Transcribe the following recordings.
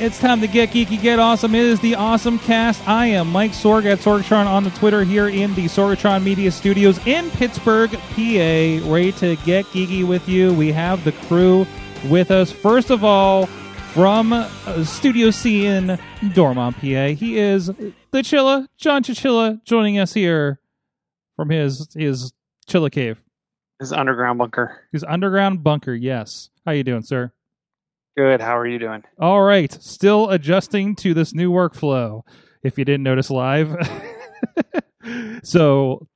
It's time to get geeky, get awesome. It is the Awesome Cast. I am Mike Sorg at Sorgatron on the Twitter here in the Sorgatron Media Studios in Pittsburgh, PA. Ready to get geeky with you. We have the crew with us. First of all, from uh, Studio C in Dormont, PA, he is the Chilla, John Chichilla, joining us here from his his Chilla cave, His underground bunker. his underground bunker. Yes. How you doing, sir? Good. How are you doing? All right, still adjusting to this new workflow. If you didn't notice live, so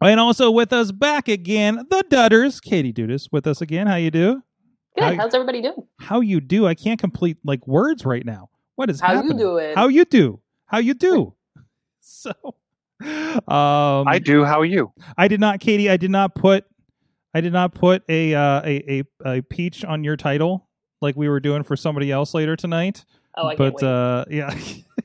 and also with us back again, the Dudders, Katie Dudas, with us again. How you do? Good. How- How's everybody doing? How you do? I can't complete like words right now. What is How you happening? doing? How you do? How you do? So, um, I do. How are you? I did not, Katie. I did not put, I did not put a uh, a, a a peach on your title like we were doing for somebody else later tonight. Oh, I but can't wait. uh, yeah,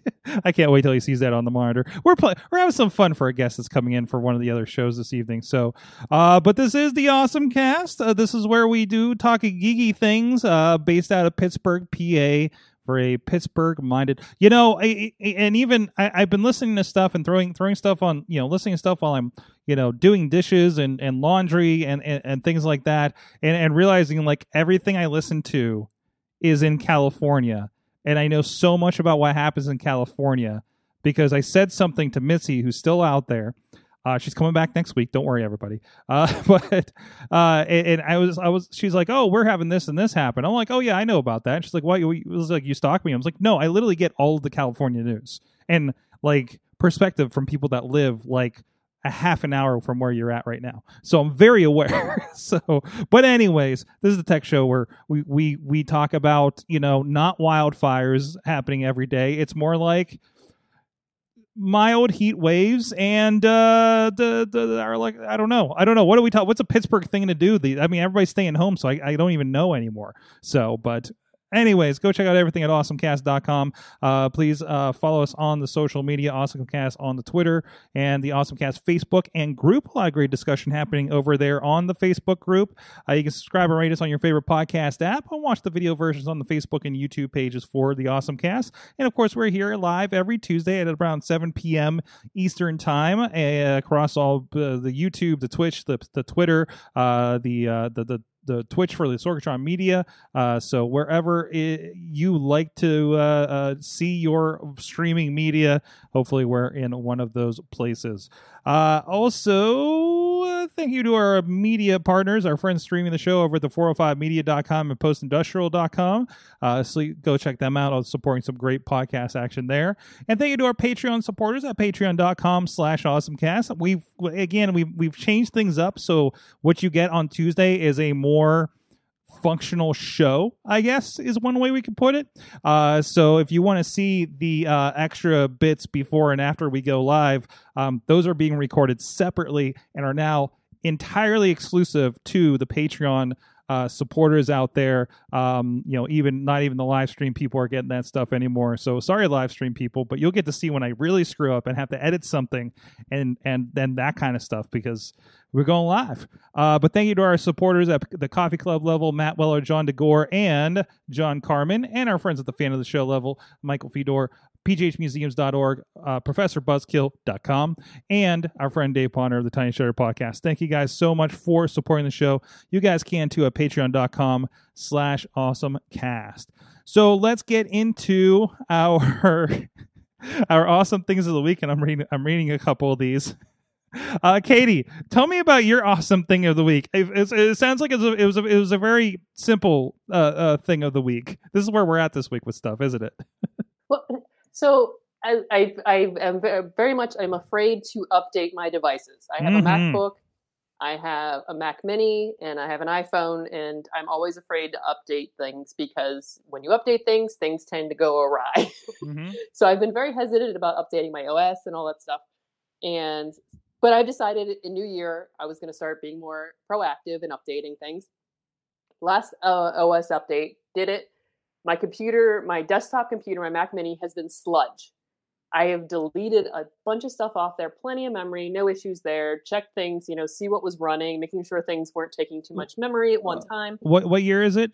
I can't wait till he sees that on the monitor. We're play- we're having some fun for a guest that's coming in for one of the other shows this evening. So, uh, but this is the awesome cast. Uh, this is where we do talking geeky things, uh, based out of Pittsburgh, PA. For a Pittsburgh-minded, you know, I, I- and even I, I've been listening to stuff and throwing throwing stuff on, you know, listening to stuff while I'm, you know, doing dishes and, and laundry and, and, and things like that, and, and realizing like everything I listen to is in California, and I know so much about what happens in California because I said something to Missy, who's still out there. Uh, she's coming back next week. Don't worry, everybody. Uh, but uh, and, and I was, I was. She's like, "Oh, we're having this and this happen." I'm like, "Oh yeah, I know about that." she's like, "Why?" It was like you stalk me. I was like, "No, I literally get all the California news and like perspective from people that live like a half an hour from where you're at right now. So I'm very aware. so, but anyways, this is the tech show where we we we talk about you know not wildfires happening every day. It's more like mild heat waves and uh the the are like I don't know I don't know what do we talk what's a Pittsburgh thing to do the I mean everybody's staying home so I, I don't even know anymore so but anyways go check out everything at awesomecast.com uh please uh follow us on the social media awesomecast on the twitter and the awesomecast facebook and group. A lot of great discussion happening over there on the facebook group. Uh, you can subscribe and rate us on your favorite podcast app and watch the video versions on the facebook and youtube pages for the awesome cast and of course we're here live every tuesday at around 7 p.m eastern time uh, across all uh, the youtube the twitch the, the twitter uh the uh the, the the Twitch for the Sorgatron Media. Uh, so wherever i you like to uh, uh, see your streaming media, hopefully we're in one of those places. Uh, also, uh, thank you to our media partners, our friends streaming the show over at the 405media.com and postindustrial.com. Uh, so go check them out. I'm supporting some great podcast action there. And thank you to our Patreon supporters at patreon.com slash awesomecast. We've, again, we've, we've changed things up. So what you get on Tuesday is a more functional show, I guess is one way we could put it. Uh, so if you want to see the uh, extra bits before and after we go live, um, those are being recorded separately and are now entirely exclusive to the Patreon uh, supporters out there. Um, you know, even not even the live stream people are getting that stuff anymore. So sorry, live stream people, but you'll get to see when I really screw up and have to edit something and and then that kind of stuff because we're going live. Uh, but thank you to our supporters at the Coffee Club level, Matt Weller, John DeGore, and John Carmen, and our friends at the Fan of the Show level, Michael Fedor, pghmuseums.org, uh, professorbuzzkill.com, and our friend Dave Ponder of the Tiny Shutter Podcast. Thank you guys so much for supporting the show. You guys can too at patreon.com slash awesomecast. So let's get into our our awesome things of the week, and I'm reading I'm reading a couple of these. Uh, Katie, tell me about your awesome thing of the week. It, it, it sounds like it was, a, it was a, it was a very simple uh, uh, thing of the week. This is where we're at this week with stuff, isn't it? Well, so I, I, I am very much I'm afraid to update my devices. I have Mhm. a MacBook, I have a Mac Mini, and I have an iPhone, and I'm always afraid to update things because when you update things, things tend to go awry. Mhm. so I've been very hesitant about updating my OS and all that stuff. And but I've decided in New Year I was going to start being more proactive in updating things. Last uh, OS update did it. My computer, my desktop computer, my Mac Mini has been sludge. I have deleted a bunch of stuff off there, plenty of memory, no issues there. Checked things, you know, see what was running, making sure things weren't taking too much memory at one time. What what year is it?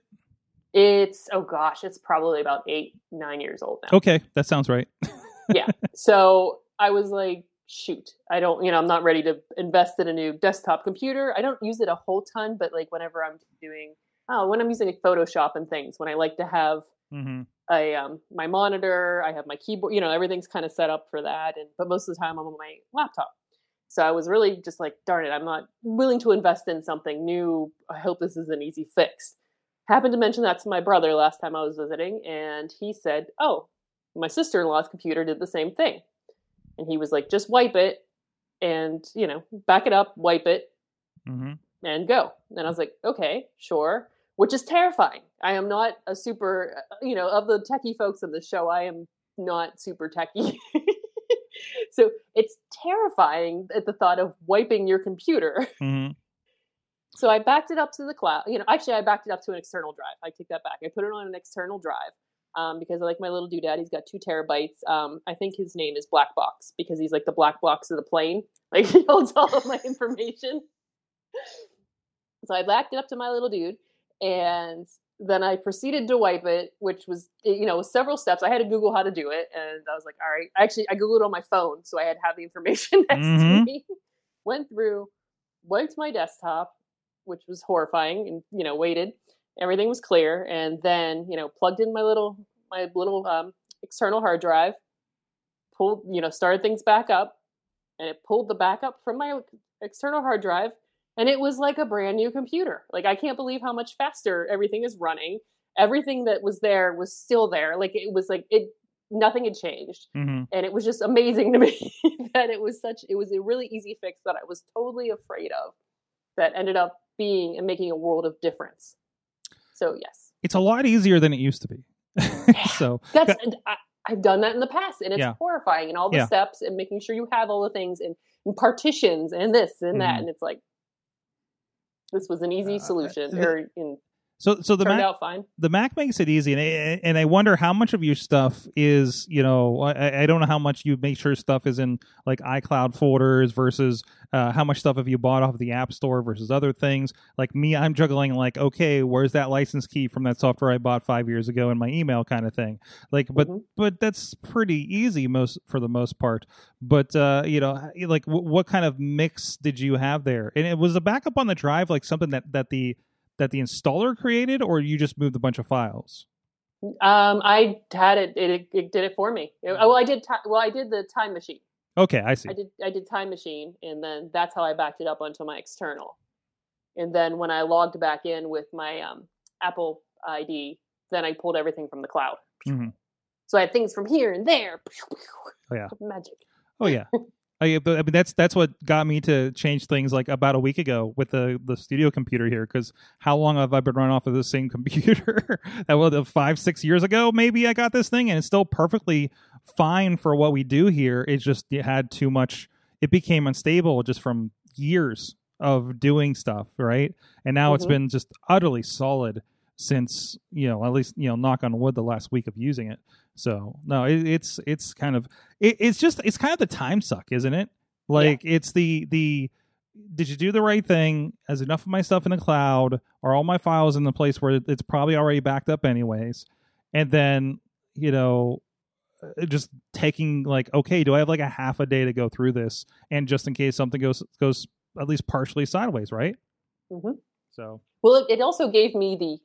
It's oh gosh, it's probably about eight, nine years old now. Okay, that sounds right. yeah. So I was like, shoot, I don't, you know, I'm not ready to invest in a new desktop computer. I don't use it a whole ton, but like whenever I'm doing, oh, when I'm using like Photoshop and things, when I like to have hmm a um, my monitor, I have my keyboard, you know, everything's kind of set up for that. And but most of the time I'm on my laptop. So I was really just like, darn it, I'm not willing to invest in something new. I hope this is an easy fix. Happened to mention that to my brother last time I was visiting, and he said, "Oh, my sister-in-law's computer did the same thing." And he was like, "Just wipe it, and you know, back it up, wipe it, hmm and go. And I was like, okay, sure. Which is terrifying. I am not a super, you know, of the techie folks of the show, I am not super techie. so it's terrifying at the thought of wiping your computer. hmm So I backed it up to the cloud. You know, actually, I backed it up to an external drive. I take that back. I put it on an external drive um, because I like my little doodad. He's got two terabytes. Um, I think his name is Black Box because he's like the black box of the plane. Like he holds all of my information. So I backed it up to my little dude, and then I proceeded to wipe it, which was you know several steps. I had to Google how to do it, and I was like, all right. Actually, I googled on my phone, so I had to have the information next to Mhm. me. Went through, wiped my desktop, which was horrifying, and you know waited. Everything was clear, and then you know plugged in my little my little um, external hard drive, pulled you know started things back up, and it pulled the backup from my external hard drive and it was like a brand new computer. Like I can't believe how much faster everything is running. Everything that was there was still there. Like it was like it nothing had changed. hmm And it was just amazing to me that it was such it was a really easy fix that I was totally afraid of that ended up being and making a world of difference. So yes. It's a lot easier than it used to be. so That's I, I've done that in the past and it's Yeah. horrifying and all the Yeah. steps and making sure you have all the things and, and partitions and this and that Mhm. and it's like this was an easy Uh, solution the- or in, so so the turned Mac, out fine. the Mac makes it easy, and I, and I wonder how much of your stuff is, you know, I, I don't know how much you make sure stuff is in like iCloud folders versus uh, how much stuff have you bought off the App Store versus other things. Like me, I'm juggling like, okay, where's that license key from that software I bought five years ago in my email kind of thing. Like, but Mhm. but that's pretty easy most for the most part. But uh, you know, like w- what kind of mix did you have there? And it was a backup on the drive, like something that that the that the installer created, or you just moved a bunch of files? Um, I had it, it. It did it for me. It- Mm-hmm. well, I did. Ti- well, I did the time machine. Okay, I see. I did. I did time machine, and then that's how I backed it up onto my external. And then when I logged back in with my um, Apple ID, then I pulled everything from the cloud. Mhm. So I had things from here and there. Oh, yeah. magic. Oh yeah. I, I mean that's that's what got me to change things like about a week ago with the the studio computer here because how long have I been running off of the same computer? that was uh, five six years ago maybe I got this thing and it's still perfectly fine for what we do here. It just it had too much. It became unstable just from years of doing stuff, right? And now it's Mhm. been just utterly solid since you know at least you know knock on wood the last week of using it. So no, it, it's it's kind of it, it's just it's kind of the time suck, isn't it? Like it's the the did you do the right thing? Has enough of my stuff in the cloud? Are all my files in the place where it's probably already backed up anyways? And then you know, uh, just taking like okay, do I have like a half a day to go through this? And just in case something goes goes at least partially sideways, right? Mhm. So Well, it, it also gave me the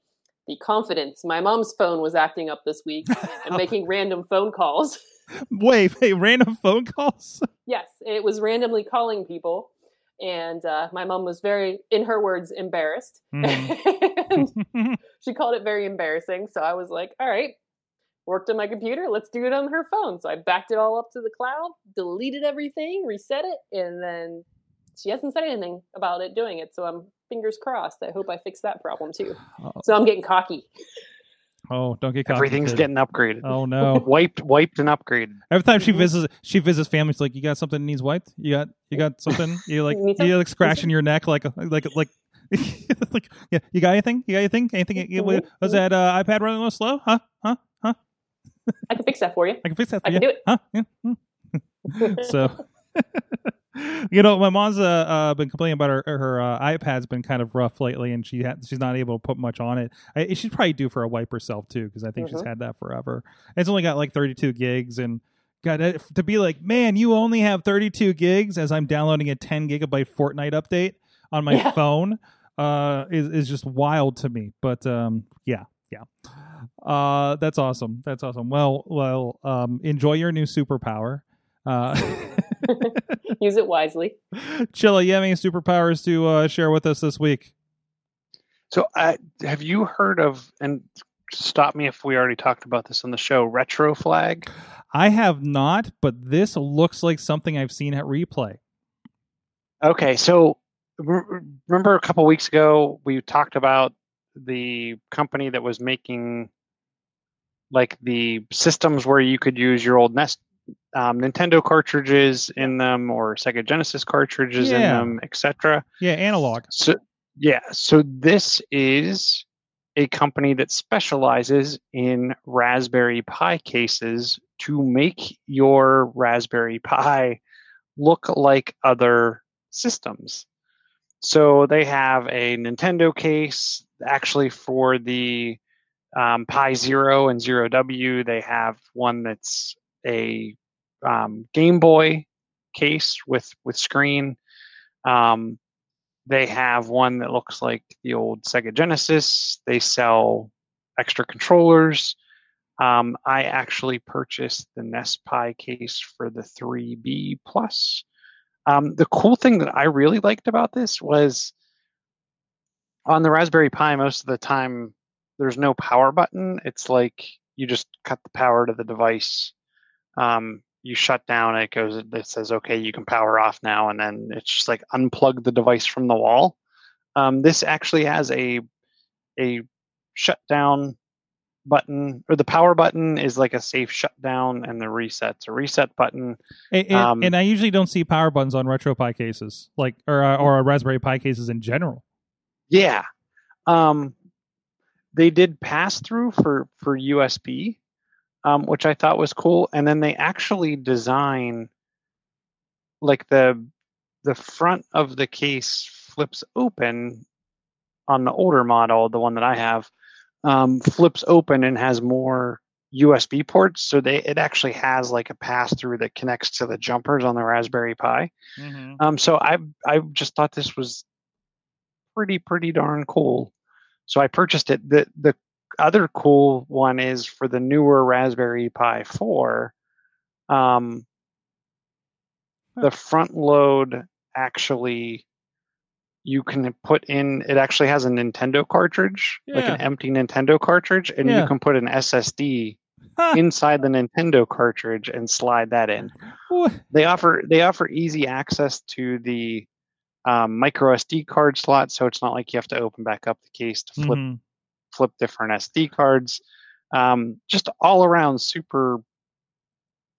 the confidence. My mom's phone was acting up this week and making random phone calls. wait, wait, random phone calls. yes, it was randomly calling people, and uh, my mom was very, in her words, embarrassed. And she called it very embarrassing. So I was like, all right, worked on my computer. Let's do it on her phone. So I backed it all up to the cloud, deleted everything, reset it, and then she hasn't said anything about it doing it. So I'm fingers crossed. I hope I fix that problem too. Oh, So I'm getting cocky. oh, don't get cocky, Everything's getting upgraded. Oh no! Wiped, wiped, and upgraded. Every time she Mhm. visits, she visits family. She's like, "You got something that needs wiped? You got, you got something? You like, Need you like scratching your neck, like, like, like, like, yeah. You got anything? You got anything? Anything? you- Mhm. Was that uh, iPad running a little slow? Huh? Huh? Huh? I can fix that for you. I can fix that for I you. can do it. Huh? Yeah. hmm. so you know my mom's uh, uh been complaining about her her uh, ipad's been kind of rough lately and she had she's not able to put much on it. I, she's probably due for a wipe herself too because i think she's Mhm. had that forever. It's only got like 32 gigs and it to be like man you only have 32 gigs as i'm downloading a 10 gigabyte fortnite update on my Yeah. phone uh is, is just wild to me. But um yeah yeah. Uh that's awesome. That's awesome. Well well um enjoy your new superpower. Uh Use it wisely. Chilla, you have any superpowers to uh, share with us this week? So, uh, have you heard of? And stop me if we already talked about this on the show. Retroflag. I have not, but this looks like something I've seen at replay. Okay, so re- remember a couple weeks ago we talked about the company that was making like the systems where you could use your old Nest um, Nintendo cartridges in them or Sega Genesis cartridges in them, etc. Yeah, analog. So yeah, so this is a company that specializes in Raspberry Pi cases to make your Raspberry Pi look like other systems. So they have a Nintendo case actually for the um, Pi Zero and Zero W. They have one that's a um, Game Boy case with with screen. Um, they have one that looks like the old Sega Genesis. They sell extra controllers. Um, I actually purchased the NESPi case for the 3B Plus. Um, the cool thing that I really liked about this was on the Raspberry Pi, most of the time, there's no power button. It's like you just cut the power to the device. Um, you shut down, it goes, it says, okay, you can power off now. And then it's just like unplug the device from the wall. Um, this actually has a, a shutdown button, or the power button is like a safe shutdown, and the reset's a reset button. And, and, Um, and I usually don't see power buttons on retro RetroPie cases, like or uh, or Raspberry Pi cases in general. Yeah. Um, they did pass through for for USB, um, which I thought was cool. And then they actually design like the the front of the case flips open on the older model, the one that I have, um, flips open and has more USB ports. So they it actually has like a pass through that connects to the jumpers on the Raspberry Pi. Um, so I I just thought this was pretty pretty darn cool. So I purchased it. The the other cool one is for the newer Raspberry Pi 4. Um, the front load actually you can put in it actually has a Nintendo cartridge, like an empty Nintendo cartridge, and Yeah. you can put an SSD inside the Nintendo cartridge and slide that in What? they offer they offer easy access to the um, micro SD card slot, so it's not like you have to open back up the case to flip Mhm. Flip different SD cards. Um, just all around super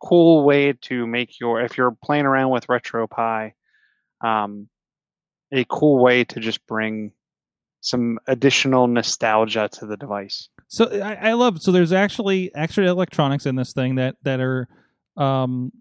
cool way to make your if you're playing around with RetroPie, um, a cool way to just bring some additional nostalgia to the device. So I, I love. So there's actually extra electronics in this thing that that are, um,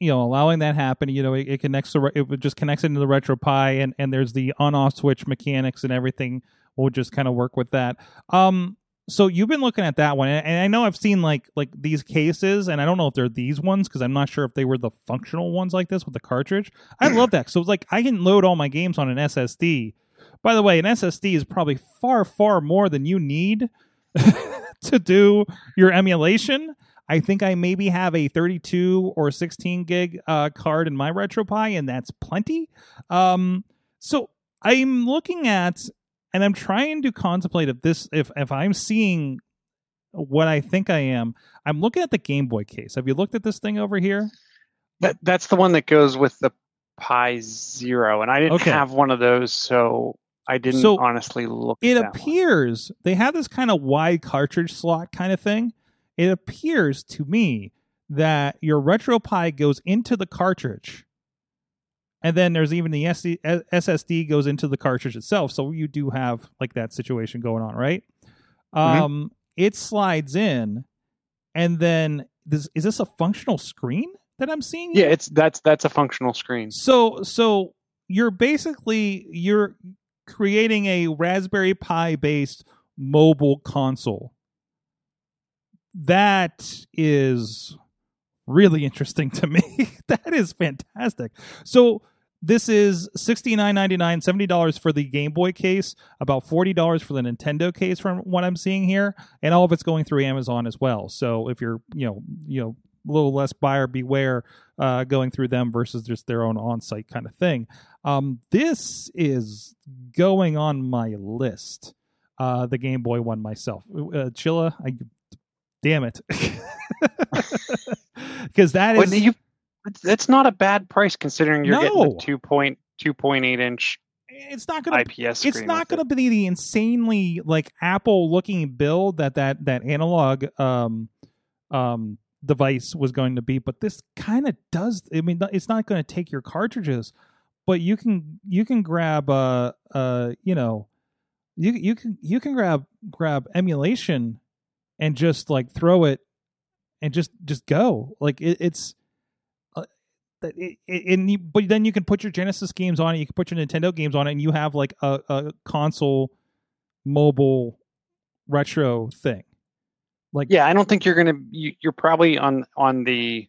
you know, allowing that happen. You know, it, it connects to it just connects into the RetroPie, and and there's the on-off switch mechanics and everything. Will just kind of work with that. Um, so you've been looking at that one, and and I know I've seen like like these cases, and I don't know if they're these ones because I'm not sure if they were the functional ones like this with the cartridge. I love that. So it's like I can load all my games on an SSD. By the way, an SSD is probably far far more than you need to do your emulation. I think I maybe have a 32 or 16 gig uh, card in my RetroPie, and that's plenty. Um, so I'm looking at, and I'm trying to contemplate if this, if if I'm seeing what I think I am. I'm looking at the Game Boy case. Have you looked at this thing over here? That that's the one that goes with the Pi Zero, and I didn't Okay. have one of those, so I didn't So, honestly look. It at that one. appears they have this kind of wide cartridge slot kind of thing. It appears to me that your retro RetroPie goes into the cartridge. And then there's even the SD, SSD goes into the cartridge itself. So you do have like that situation going on, right? Mhm. Um, it slides in, and then this is this a functional screen that I'm seeing? Yeah, it's that's that's a functional screen. So so you're basically you're creating a Raspberry Pi based mobile console. That is really interesting to me. that is fantastic. So this is sixty nine ninety nine, seventy dollars for the Game Boy case, about forty dollars for the Nintendo case from what I'm seeing here, and all of it's going through Amazon as well. So if you're you know you know a little less buyer beware uh, going through them versus just their own on-site kind of thing. Um, this is going on my list. Uh, the Game Boy one myself. Uh, Chilla, I damn it, because that is. Well, you, it's- that's not a bad price considering you're getting No. the two point two point eight inch it's not going to IPS. it's not going to be the insanely like Apple looking build that that that analog um um device was going to be, but this kind of does. I mean, it's not going to take your cartridges, but you can you can grab uh uh you know you you can you can grab grab emulation and just like throw it and just just go like it, it's uh, it, it, and you, but then you can put your Genesis games on it. You can put your Nintendo games on it, and you have like a, a console, mobile, retro thing. Like Yeah, I don't think you're gonna. You, you're probably on on the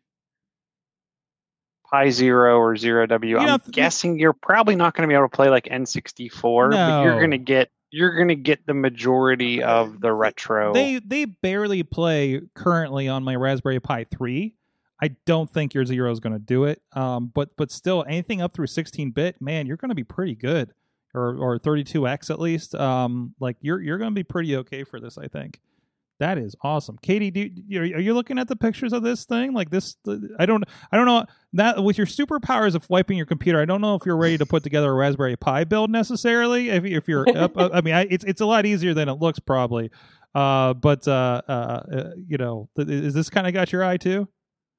Pi Zero or Zero W. I'm guessing you're probably not going to be able to play like N64, but No. you're going to get you're going to get the majority of the retro. they they barely play currently on my Raspberry Pi three. I don't think your zero is going to do it. Um, but but still, anything up through 16 bit, man, you're going to be pretty good, or or 32x at least. Um, like you're you're going to be pretty okay for this, I think. That is awesome, Katie. Do you, are you looking at the pictures of this thing? Like this, I don't, I don't know that with your superpowers of wiping your computer. I don't know if you're ready to put together a Raspberry Pi build necessarily. If, if you're, up, I mean, I, it's it's a lot easier than it looks probably. Uh, but uh, uh, uh, you know, th- is this kind of got your eye too?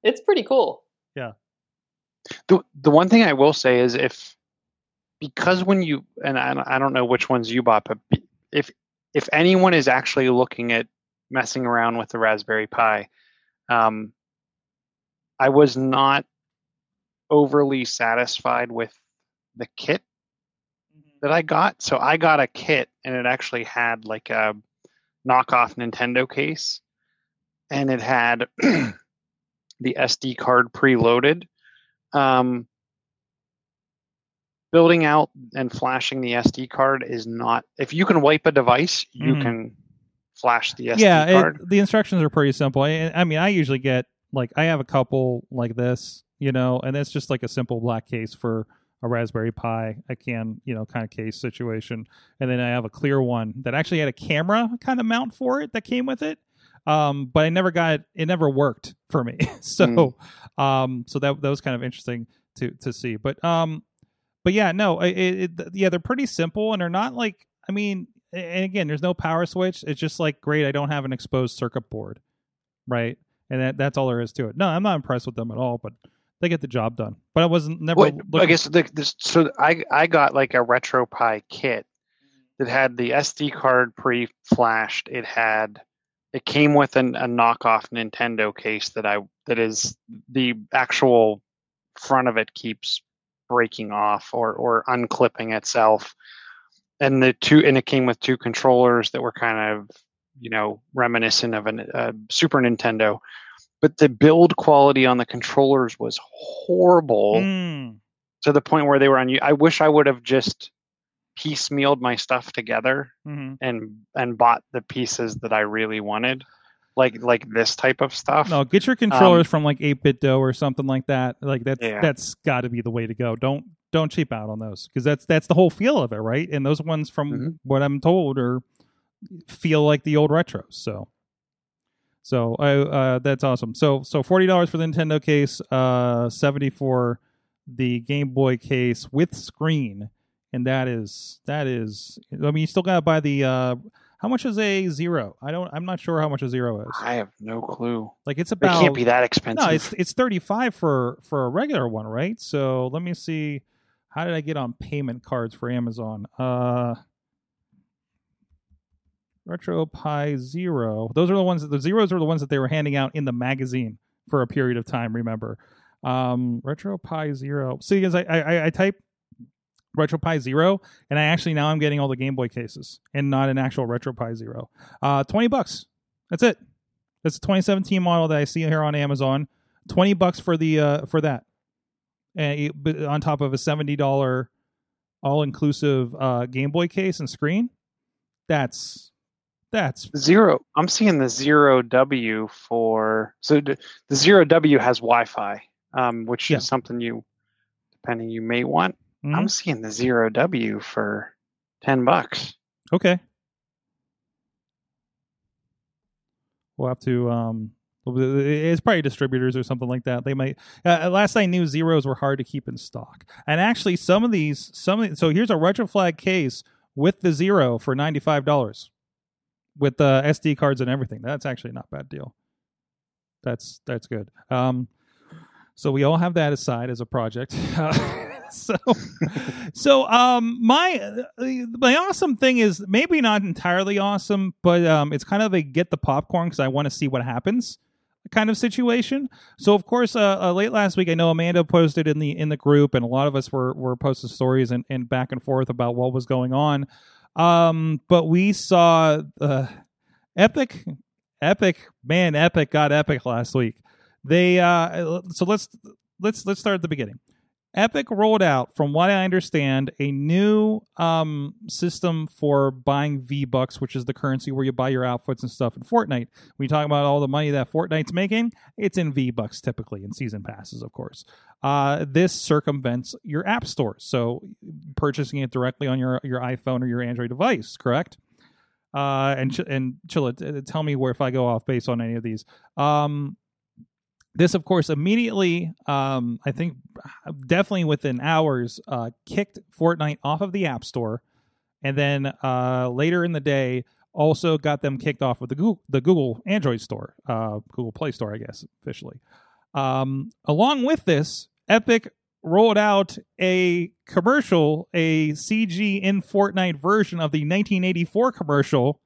It's pretty cool. Yeah. The the one thing I will say is if because when you and I, I don't know which ones you bought, but if if anyone is actually looking at messing around with the Raspberry Pi, um, I was not overly satisfied with the kit that I got. So I got a kit and it actually had like a knockoff Nintendo case and it had the SD card preloaded. Um, building out and flashing the SD card is not, if you can wipe a device, you Mhm. can flash the SD yeah, it- card. the instructions are pretty simple. I, I mean, I usually get like I have a couple like this, you know, and it's just like a simple black case for a Raspberry Pi, a can, you know, kind of case situation, and then I have a clear one that actually had a camera kind of mount for it that came with it. Um, but I never got it. It never worked for me. so, Mm. um, so that that was kind of interesting to to see. But um, but yeah, no, it, it- yeah, they're pretty simple and they're not like. I mean, and again, there's no power switch. It's just like great. I don't have an exposed circuit board, right? And that, that's all there is to it. No, I'm not impressed with them at all, but they get the job done. But I wasn't never. Well, I guess the, this, so. I I got like a RetroPie kit that had the SD card pre-flashed. It had it came with an, a knockoff Nintendo case that I that is the actual front of it keeps breaking off or or unclipping itself, and the two and it came with two controllers that were kind of you know reminiscent of a uh, Super Nintendo. But the build quality on the controllers was horrible Mm, to the point where they were on. You. I wish I would have just piecemealed my stuff together mhm. and and bought the pieces that I really wanted, like like this type of stuff. No, get your controllers from like 8BitDo or something like that. Like that's Yeah. that's got to be the way to go. Don't don't cheap out on those because that's that's the whole feel of it, right? And those ones from Mhm. what I'm told are feel like the old retros. So So I uh, that's awesome. So so forty dollars for the Nintendo case, uh, seventy for the Game Boy case with screen, and that is that is. I mean, you still gotta buy the. Uh, how much is a zero? I don't. I'm not sure how much a zero is. I have no clue. Like it's about. It can't be that expensive. No, it's it's thirty five for for a regular one, right? So let me see. How did I get on payment cards for Amazon? Uh, Retro Pi Zero. Those are the ones. that The zeros are the ones that they were handing out in the magazine for a period of time. Remember, um, Retro Pi Zero. See, because I, I I type Retro Pi Zero, and I actually now I'm getting all the Game Boy cases and not an actual Retro Pi Zero. Uh, twenty bucks. That's it. That's a 2017 model that I see here on Amazon. 20 bucks for the uh for that. And on top of a $70 all-inclusive uh Game Boy case and screen. That's that's Zero. I'm seeing the zero W for so the zero W has Wi-Fi, um, which Yeah. is something you, depending you may want. mhm. I'm seeing the zero W for ten bucks. Okay. We'll have to. Um, it's probably distributors or something like that. They might. Uh, last I knew, zeros were hard to keep in stock, and actually, some of these, some. Of so here's a retroflag case with the zero for ninety five dollars, with the SD cards and everything. That's actually not a bad deal. That's that's good. Um, so we all have that aside as a project. so so um my my awesome thing is maybe not entirely awesome but um it's kind of a get the popcorn because i want to see what happens kind of situation. So of course uh, uh late last week i know amanda posted in the in the group and a lot of us were were posting stories and, and back and forth about what was going on. Um but we saw uh epic epic man epic got epic last week. They uh so let's let's let's start at the beginning Epic rolled out, from what I understand, a new um, system for buying V Bucks, which is the currency where you buy your outfits and stuff in Fortnite. We talk about all the money that Fortnite's making; it's in V Bucks typically, in season passes, of course. Uh, this circumvents your app store, so purchasing it directly on your your iPhone or your Android device, correct? Uh, and and Chilla, tell me where if I go off base on any of these. Um, this, of course, immediately, um, I think definitely within hours, uh, kicked Fortnite off of the App Store, and then uh, later in the day, also got them kicked off of the Google, the Google Android Store, uh, Google Play Store, I guess officially. Um, along with this, Epic rolled out a commercial, a CG in Fortnite version of the 1984 commercial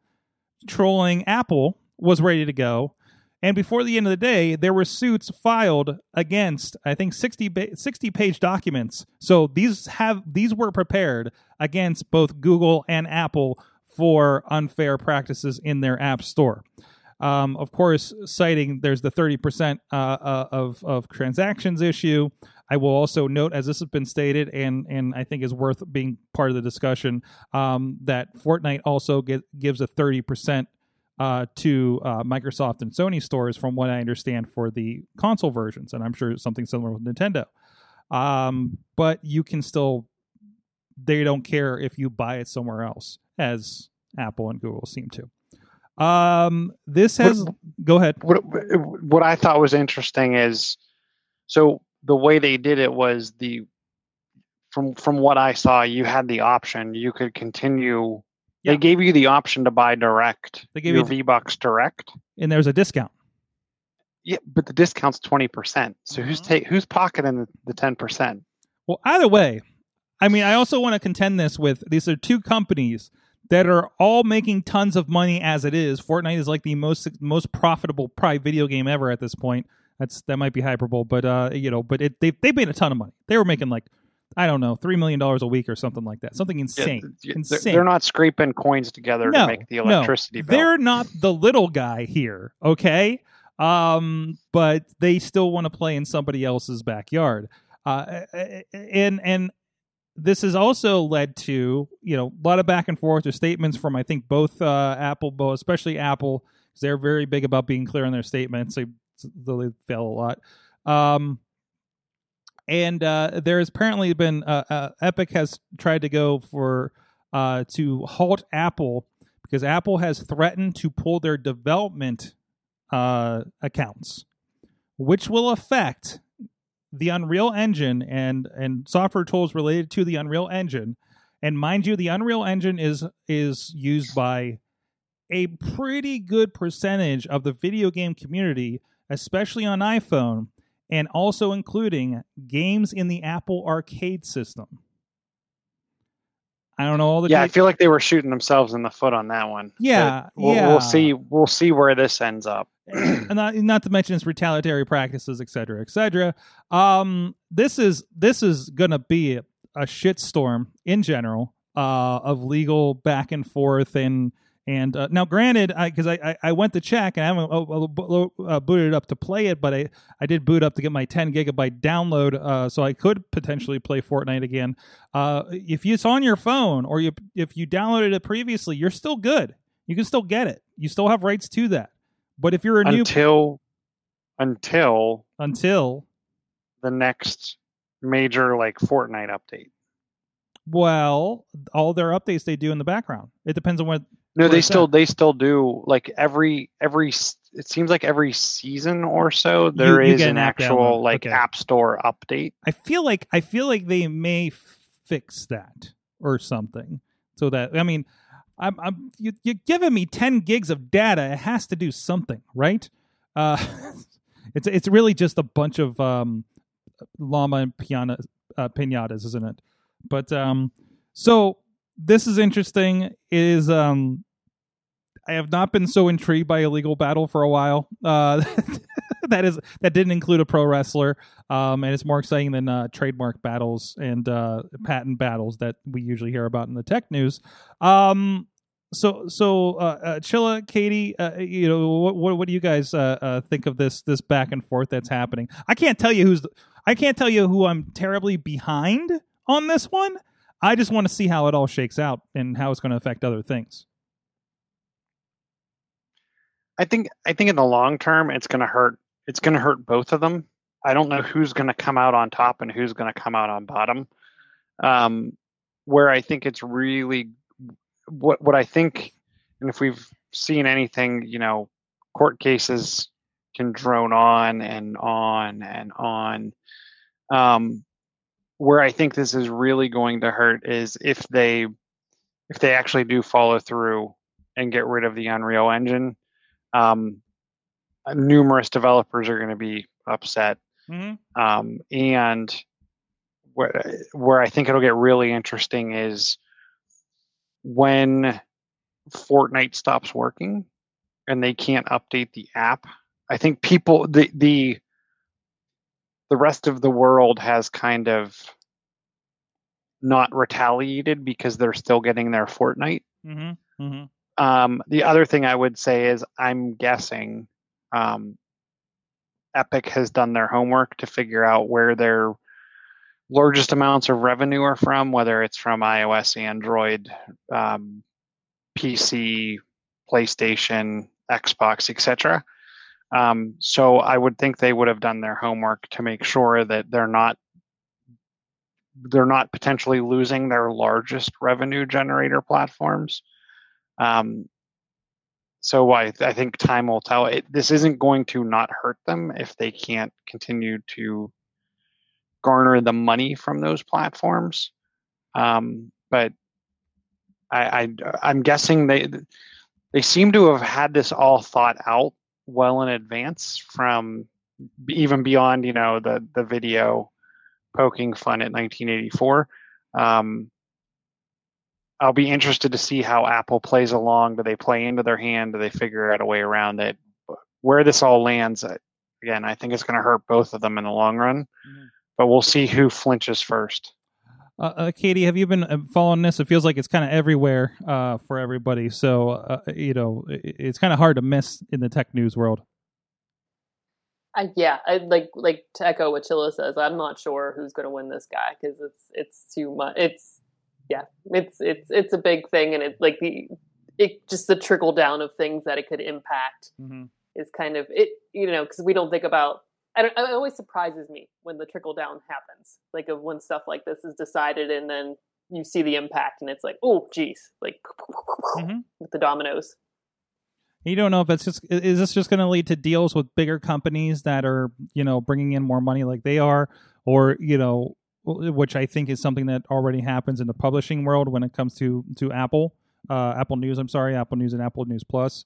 trolling Apple was ready to go. And before the end of the day, there were suits filed against I think 60, ba- 60 page documents. So these have these were prepared against both Google and Apple for unfair practices in their app store. Um, of course, citing there's the 30% uh, uh, of of transactions issue. I will also note, as this has been stated, and and I think is worth being part of the discussion, um, that Fortnite also get, gives a 30% uh, to uh, Microsoft and Sony stores, from what I understand, for the console versions, and I'm sure something similar with Nintendo. Um, but you can still, they don't care if you buy it somewhere else, as Apple and Google seem to. Um, this has. go ahead. What what I thought was interesting is, so the way they did it was the, from from what I saw, you had the option. You could continue. Yeah. They gave you the option to buy direct. They gave your you the- V Bucks direct. And there's a discount. Yeah, but the discount's twenty percent. So who's Mhm. take who's pocketing the, the ten percent? Well, either way, I mean, I also want to contend this with these are two companies that are all making tons of money as it is. Fortnite is like the most most profitable probably video game ever at this point. That's that might be hyperbole, but uh, you know, but it they they made a ton of money. They were making like I don't know three million dollars a week or something like that, something insane. they're, insane. they're not scraping coins together No, to make the no. electricity bill. They're not the little guy here, okay? Um, but they still want to play in somebody else's backyard. Uh, and and this has also led to you know a lot of back and forth or statements from I think both uh, Apple, both especially Apple, because they're very big about being clear in their statements. They they fail a lot. Um, and uh, there has apparently been uh, uh, Epic has tried to go for uh, to halt Apple because Apple has threatened to pull their development uh, accounts, which will affect the Unreal Engine and and software tools related to the Unreal Engine. And mind you, the Unreal Engine is is used by a pretty good percentage of the video game community, especially on iPhone, and also including games in the Apple Arcade system. I don't know all the yeah, I feel like they were shooting themselves in the foot on that one. Yeah, we'll, yeah. we'll see. We'll see where this ends up. and not, not to mention its retaliatory practices, et cetera, et cetera. Um, this is this is gonna be a, a shitstorm in general uh, of legal back and forth and and uh, now, granted, because I, I, I went to check and I haven't uh, uh, uh, booted it up to play it, but I, I did boot up to get my 10 gigabyte download, uh, so I could potentially play Fortnite again. Uh, if it's on your phone or you if you downloaded it previously, you're still good. You can still get it. You still have rights to that. But if you're a new until until until the next major like Fortnite update. well, all their updates they do in the background. It depends on what. No, they still at. they still do like every every it seems like every season or so there is you get an an actual like Okay. app store update. I feel like I feel like they may fix that or something so that I mean, I'm I'm you, you're giving me 10 gigs of data. It has to do something, right? Uh, it's it's really just a bunch of um, llama and piana, uh, pinatas, isn't it? But um, so this is interesting. Is um, I have not been so intrigued by a legal battle for a while. Uh, that is that didn't include a pro wrestler, um, and it's more exciting than uh, trademark battles and uh, patent battles that we usually hear about in the tech news. Um, so so uh, uh, Chilla, Katie, uh, you know what, what what do you guys uh, think of this this back and forth that's happening? I can't tell you who's I can't tell you who I'm terribly behind on this one. I just want to see how it all shakes out and how it's going to affect other things. I think I think in the long term it's going to hurt. It's going to hurt both of them. I don't know who's going to come out on top and who's going to come out on bottom. Um, where I think it's really what what I think, and if we've seen anything, you know, court cases can drone on and on and on. Um, where I think this is really going to hurt is if they if they actually do follow through and get rid of the Unreal Engine. Um, numerous developers are going to be upset, Mm-hmm. um, and where where I think it'll get really interesting is when Fortnite stops working and they can't update the app. I think people the the the rest of the world has kind of not retaliated because they're still getting their Fortnite. Mm-hmm. Mm-hmm. Um, the other thing I would say is I'm guessing um, Epic has done their homework to figure out where their largest amounts of revenue are from, whether it's from iOS, Android, um, PC, PlayStation, Xbox, etc. Um, so I would think they would have done their homework to make sure that they're not they're not potentially losing their largest revenue generator platforms. Um, so I, I think time will tell. It, this isn't going to not hurt them if they can't continue to garner the money from those platforms. Um, but I, I, I'm guessing they they seem to have had this all thought out well in advance from even beyond you know the the video poking fun at 1984. Um, I'll be interested to see how Apple plays along. Do they play into their hand? Do they figure out a way around it? Where this all lands, uh, again, I think it's going to hurt both of them in the long run. Mhm. But we'll see who flinches first. Uh, uh, Katie, have you been uh, following this? It feels like it's kind of everywhere uh, for everybody. So, uh, you know, it, it's kind of hard to miss in the tech news world. I, yeah, I like like to echo what Chilla says. I'm not sure who's going to win this guy because it's it's too much. It's yeah, it's it's it's a big thing, and it's like the it just the trickle down of things that it could impact Mm-hmm. is kind of it. You know, because we don't think about. I don't, it always surprises me when the trickle down happens, like of when stuff like this is decided, and then you see the impact, and it's like, oh, geez, like Mhm. with the dominoes. You don't know if it's just is this just going to lead to deals with bigger companies that are you know bringing in more money like they are, or you know, which I think is something that already happens in the publishing world when it comes to to Apple, uh, Apple News. I'm sorry, Apple News and Apple News Plus.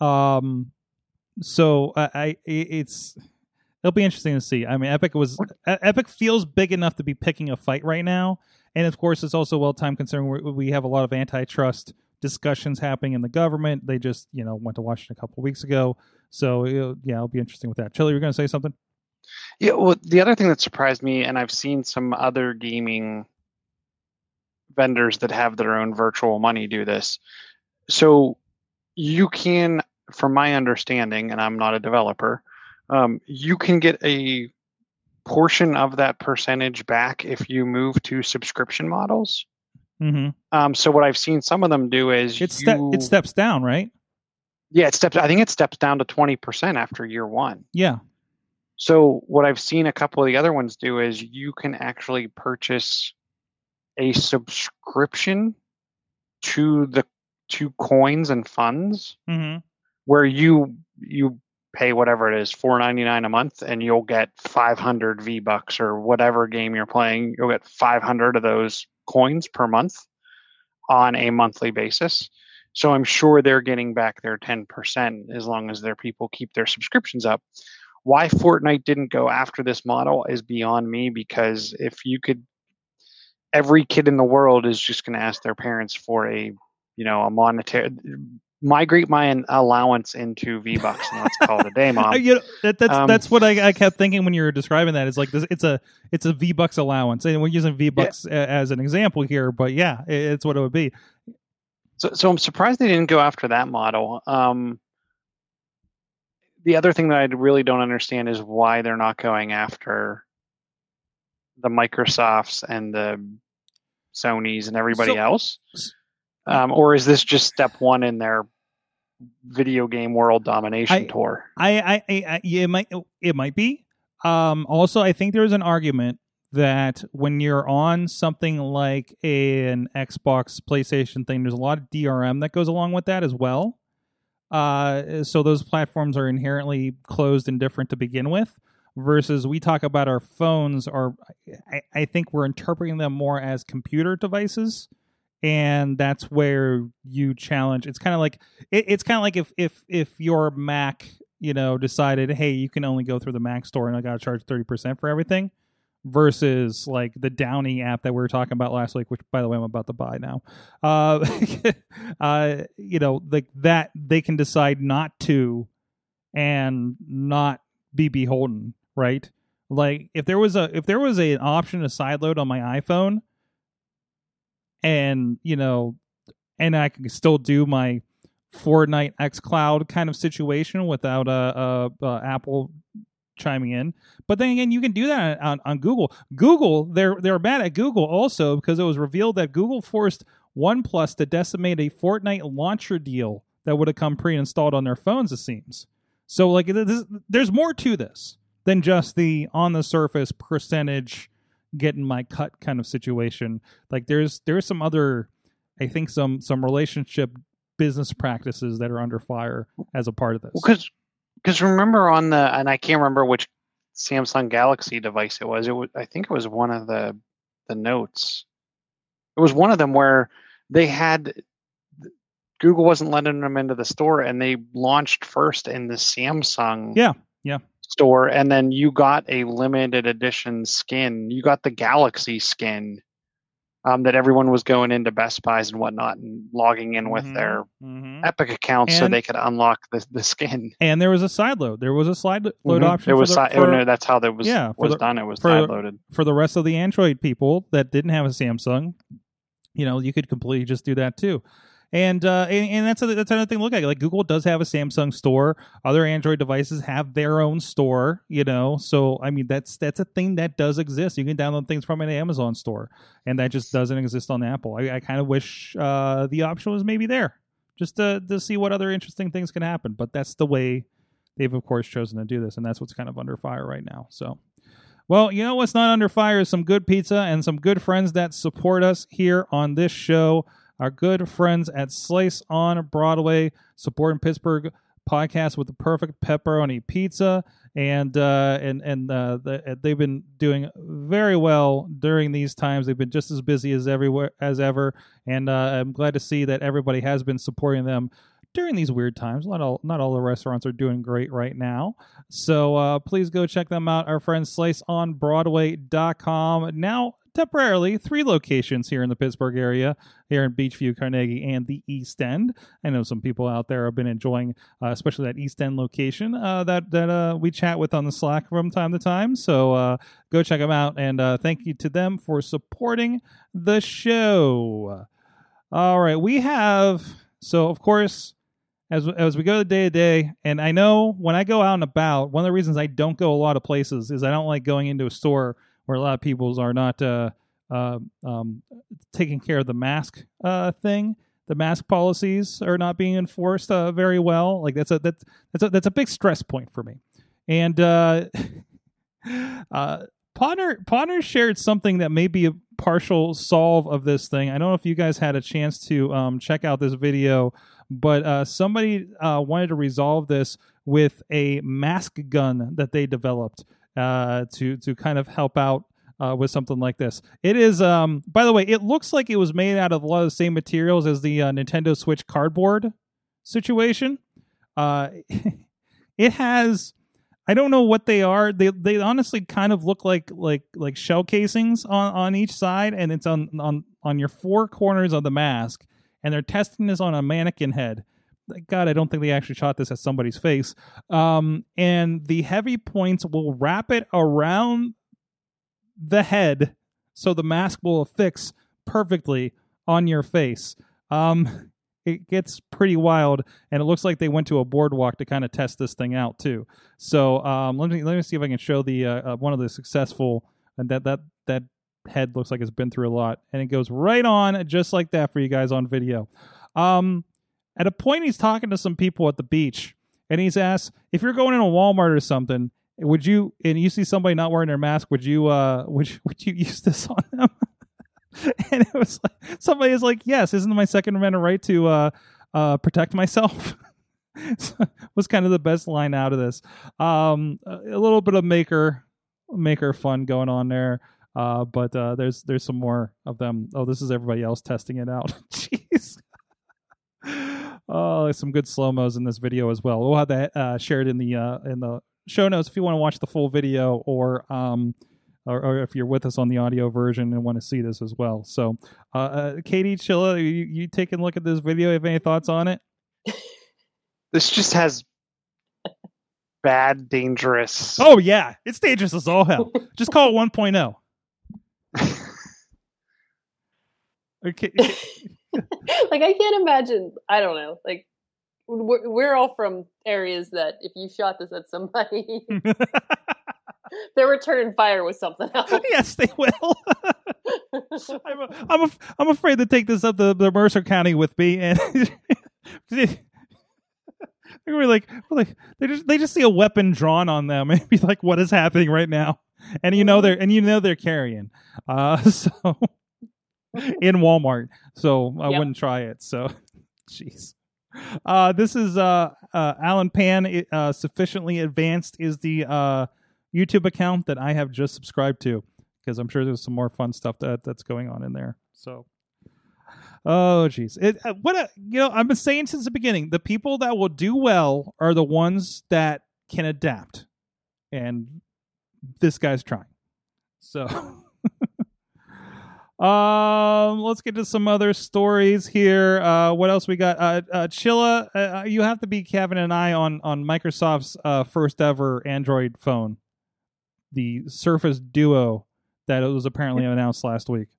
Um, so I, I it's it'll be interesting to see. I mean, Epic was Epic feels big enough to be picking a fight right now, and of course, it's also well time considering we we have a lot of antitrust discussions happening in the government. They just you know went to Washington a couple of weeks ago, so it'll, yeah, it'll be interesting with that. Chili, you're going to say something? Yeah, well, the other thing that surprised me, and I've seen some other gaming vendors that have their own virtual money do this. So you can, from my understanding, and I'm not a developer, um, you can get a portion of that percentage back if you move to subscription models. Mm-hmm. Um, so what I've seen some of them do is It ste- you- it steps down, right? yeah, it steps. I think it steps down to twenty percent after year one. Yeah. So what I've seen a couple of the other ones do is you can actually purchase a subscription to the to coins and funds Mm-hmm. where you you pay whatever it is four ninety nine a month and you'll get five hundred V bucks or whatever game you're playing you'll get five hundred of those coins per month on a monthly basis. So I'm sure they're getting back their ten percent as long as their people keep their subscriptions up. Why Fortnite didn't go after this model is beyond me because if you could every kid in the world is just going to ask their parents for a you know a monetary migrate my allowance into V bucks and let's call it a day, mom. you know, that, that's um, that's what I, I kept thinking when you were describing that. It's like this, it's a it's a V bucks allowance, and we're using V bucks a as an example here. But yeah, it, it's what it would be. So, so I'm surprised they didn't go after that model. Um, the other thing that I really don't understand is why they're not going after the Microsofts and the Sony's and everybody So- else. Um, or is this just step one in their video game world domination I- tour? I, I, I, yeah, it might it might be. Um, also, I think there's an argument that when you're on something like a, an Xbox, PlayStation thing, there's a lot of DRM that goes along with that as well. Uh, so those platforms are inherently closed and different to begin with. Versus we talk about our phones, or I, I think we're interpreting them more as computer devices, and that's where you challenge. It's kind of like it, it's kind of like if if if your Mac, you know, decided, hey, you can only go through the Mac store, and I got to charge thirty percent for everything, versus like the Downy app that we were talking about last week, which by the way I'm about to buy now. Uh, uh, you know, like that they can decide not to, and not be beholden, right? Like if there was a if there was a, an option to sideload on my iPhone, and you know, and I can still do my Fortnite X Cloud kind of situation without a, uh, uh, Apple chiming in. But then again, you can do that on, on Google. Google, they're they're bad at Google also because it was revealed that Google forced OnePlus to decimate a Fortnite launcher deal that would have come pre-installed on their phones. It seems so. Like this, there's more to this than just the on the surface percentage getting my cut kind of situation. Like there's there's some other, I think some some relationship business practices that are under fire as a part of this. Because because remember on the and I can't remember which Samsung Galaxy device it was. It was I think it was one of the the notes. It was one of them where they had Google wasn't letting them into the store and they launched first in the Samsung Yeah, yeah. store and then you got a limited edition skin. You got the Galaxy skin um, that everyone was going into Best Buys and whatnot and logging in with Mhm, their mhm. Epic accounts so they could unlock the, the skin. And there was a side load. There was a slide load Mhm. option. It for was the, si- for, oh, no, that's how that was yeah, was the- done. It was for- side loaded. for the rest of the Android people that didn't have a Samsung. You know, you could completely just do that too. And uh, and, and that's a, that's another thing to look at. Like Google does have a Samsung store. Other Android devices have their own store. You know, so I mean that's that's a thing that does exist. You can download things from an Amazon store, and that just doesn't exist on Apple. I, I kind of wish uh, the option was maybe there, just to to see what other interesting things can happen. But that's the way they've of course chosen to do this, and that's what's kind of under fire right now. So. Well, you know what's not under fire is some good pizza and some good friends that support us here on this show. Our good friends at Slice on Broadway, supporting Pittsburgh podcast with the perfect pepperoni pizza. And uh, and and uh, the, they've been doing very well during these times. They've been just as busy as everywhere as ever, and uh, I'm glad to see that everybody has been supporting them during these weird times. Not all not all the restaurants are doing great right now. So uh, please go check them out. Our friends sliceonbroadway.com. Now temporarily three locations here in the Pittsburgh area, here in Beechview, Carnegie, and the East End. I know some people out there have been enjoying, uh, especially that East End location uh, that that uh, we chat with on the Slack from time to time. So uh, go check them out, and uh, thank you to them for supporting the show. All right, we have so of course as as we go the day to day, and I know when I go out and about, one of the reasons I don't go a lot of places is I don't like going into a store where a lot of people's are not uh, uh, um, taking care of the mask uh, thing. The mask policies are not being enforced uh, very well. Like that's a that's that's a, that's a big stress point for me. And uh, uh, Potter Potter shared something that may be a partial solve of this thing. I don't know if you guys had a chance to um, check out this video, but uh, somebody uh, wanted to resolve this with a mask gun that they developed uh, to to kind of help out uh, with something like this. It is, um, by the way, it looks like it was made out of a lot of the same materials as the uh, Nintendo Switch cardboard situation. Uh, it has. I don't know what they are. They they honestly kind of look like like like shell casings on on each side, and it's on on on your four corners of the mask. And they're testing this on a mannequin head. God, I don't think they actually shot this at somebody's face. Um, and the heavy points will wrap it around the head, so the mask will affix perfectly on your face. Um, it gets pretty wild, and it looks like they went to a boardwalk to kind of test this thing out too. So um, let me let me see if I can show the uh, uh, one of the successful and that that that head looks like it's been through a lot, and it goes right on just like that for you guys on video. Um, at a point, he's talking to some people at the beach, and he's asked if you're going in a Walmart or something, would you and you see somebody not wearing their mask, would you uh would you, would you use this on them? and it was like somebody is like, yes, isn't my Second Amendment right to uh uh protect myself? was kind of the best line out of this. Um, a little bit of maker maker fun going on there. Uh, but uh, there's there's some more of them. Oh, this is everybody else testing it out. Jeez. Oh, there's some good slow mos in this video as well. We'll have that uh, shared in the uh, in the show notes if you want to watch the full video, or um, or, or if you're with us on the audio version and want to see this as well. So, uh, uh, Katie Chilla, you, you taking a look at this video? Have any thoughts on it? This just has bad, dangerous. Oh yeah, it's dangerous as all hell. Just call it 1.0. Okay. like I can't imagine. I don't know. Like we're, we're all from areas that if you shot this at somebody, they're returning fire with something else. yes, they will. I'm, a, I'm, a, I'm afraid to take this up to the Mercer County with me, and we're like, we're like they just they just see a weapon drawn on them and be like, what is happening right now? And you know they're and you know they're carrying. Uh, so in Walmart, so I Yep. wouldn't try it. So, jeez. Uh, this is uh, uh, Allen Pan. Uh, sufficiently advanced is the uh, YouTube account that I have just subscribed to because I'm sure there's some more fun stuff that that's going on in there. So, oh jeez, uh, what a you know I've been saying since the beginning. The people that will do well are the ones that can adapt, and this guy's trying. So. Um, let's get to some other stories here. Uh, what else we got? Uh, uh Chilla, uh, you have to be Kevin and I on on Microsoft's uh first ever Android phone, the Surface Duo, that it was apparently announced last week.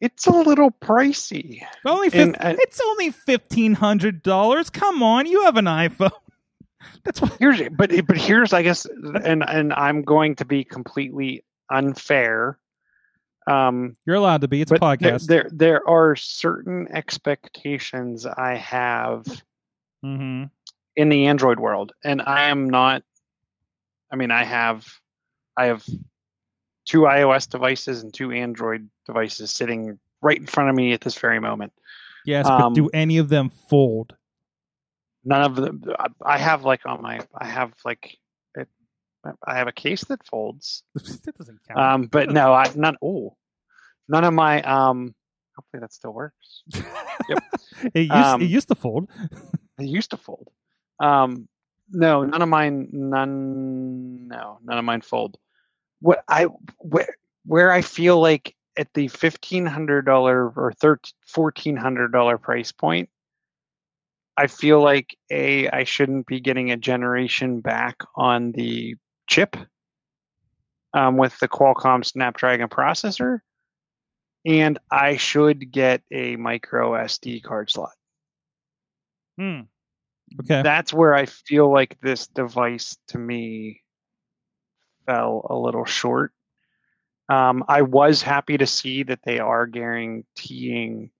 It's a little pricey. Only it's only fifteen hundred dollars. Come on, you have an iPhone. That's what. Here's but but here's I guess and and I'm going to be completely unfair. Um You're allowed to be. It's a but there, podcast. there there are certain expectations I have mm-hmm. in the Android world, and I am not. I mean, I have, I have two iOS devices and two Android devices sitting right in front of me at this very moment. Yes, but Um, do any of them fold? None of them. I- have like on my. I have like. It, I have a case that folds. that doesn't count. Um, but no, I none. Oh, none of my. Um, hopefully that still works. it, used, um, it used to fold. it used to fold. Um, no, none of mine. None. No, none of mine fold. What I where where I feel like at the fifteen hundred dollar or fourteen hundred dollar price point, I feel like a I shouldn't be getting a generation back on the chip um, with the Qualcomm Snapdragon processor, and I should get a micro SD card slot Hmm. Okay. that's where I feel like this device to me fell a little short. Um, I was happy to see that they are guaranteeing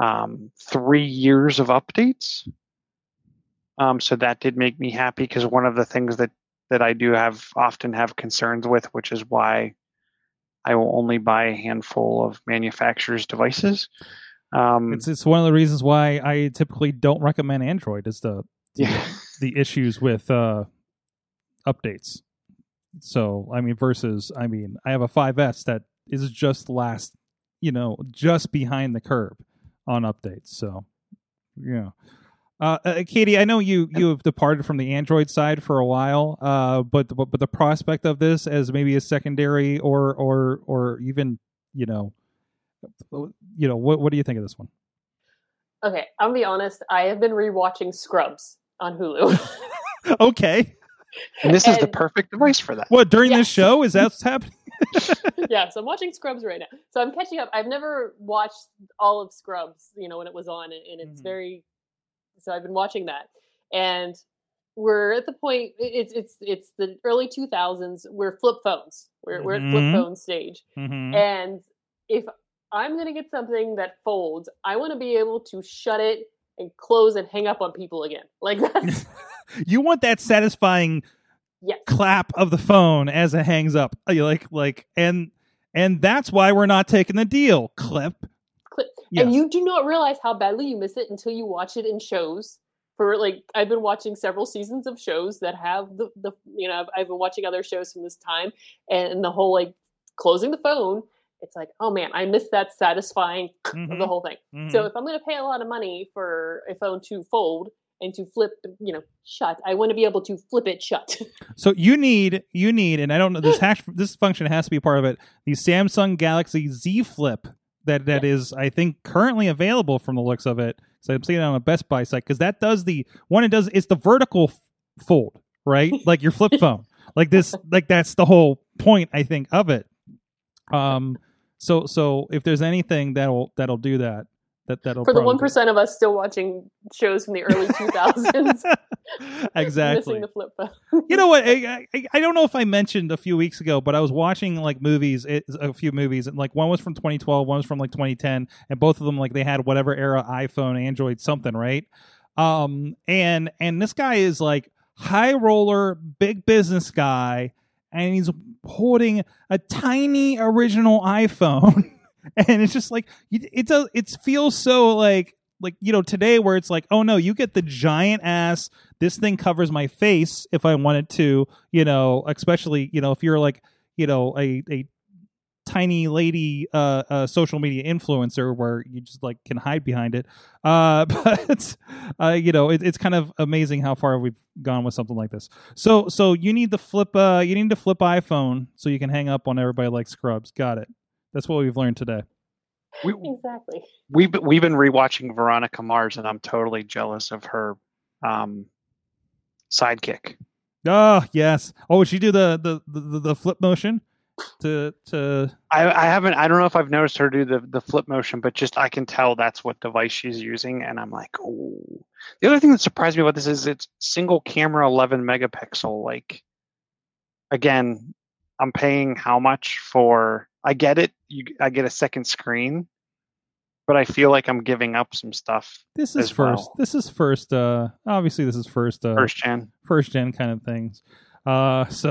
um, three years of updates. Um, so that did make me happy because one of the things that that I do have often have concerns with, which is why I will only buy a handful of manufacturers' devices. Um, it's it's one of the reasons why I typically don't recommend Android is the yeah. the issues with uh updates. So I mean versus I mean I have a 5S that is just last you know just behind the curve on updates. So yeah. Uh, uh, Katie, I know you you have departed from the Android side for a while, uh, but but but the prospect of this as maybe a secondary or or or even you know, you know, what what do you think of this one? Okay, I'm gonna be honest. I have been rewatching Scrubs on Hulu. okay, And this is the perfect device for that. what during this Yes. show is that happening? yeah, so I'm watching Scrubs right now. So I'm catching up. I've never watched all of Scrubs, you know, when it was on, and and it's Mhm. very. So I've been watching that, and we're at the point. It's it's it's the early 2000s. We're flip phones. We're we're at flip Mhm. phone stage, Mm-hmm. and if I'm gonna get something that folds, I want to be able to shut it and close and hang up on people again. Like that's you want that satisfying yes. clap of the phone as it hangs up. You like like and and that's why we're not taking the deal. Clip. clip. Yes. And you do not realize how badly you miss it until you watch it in shows. For like, I've been watching several seasons of shows that have the, the you know, I've, I've been watching other shows from this time, and the whole like closing the phone. It's like, oh man, I miss that satisfying of Mhm. the whole thing. Mhm. So if I'm going to pay a lot of money for a phone to fold and to flip, you know, shut, I want to be able to flip it shut. So you need you need, and I don't know this hash this function has to be part of it. The Samsung Galaxy Z Flip that that is I think currently available from the looks of it. So I'm seeing it on a Best Buy site because that does the one it does it's the vertical f- fold right like your flip phone like this like that's the whole point I think of it. Um. So so if there's anything that'll that'll do that that that'll for the one of us still watching shows from the early 2000s, exactly missing the flip phone. you know what? I, I, I don't know if i mentioned a few weeks ago but i was watching like movies it, a few movies and like one was from 2012 one was from like 2010 and both of them like they had whatever era iphone android something right? Um and and this guy is like high roller big business guy and he's holding a tiny original iphone and it's just like you- it does it feels so like like you know today where it's like oh no you get the giant ass this thing covers my face if I wanted to, you know, especially, you know, if you're like, you know, a, a tiny lady uh, social media influencer where you just like can hide behind it. Uh but uh you know, it, it's kind of amazing how far we've gone with something like this. So so you need the flip uh you need to flip iPhone so you can hang up on everybody like scrubs. Got it. That's what we've learned today. We, Exactly. we've been- we've been rewatching Veronica Mars, and I'm totally jealous of her um, sidekick. Oh, yes. Oh, would she do the the the, the flip motion to to I, I haven't. I don't know if I've noticed her do the the flip motion, but just I can tell that's what device she's using, and I'm like, oh. The other thing that surprised me about this is it's single camera, 11 megapixel. Like, again, I'm paying how much for? I get it. You, I get a second screen, but I feel like I'm giving up some stuff. This is as first. well. This is first. Uh, obviously, this is first. Uh, First gen. first gen kind of things. Uh, so.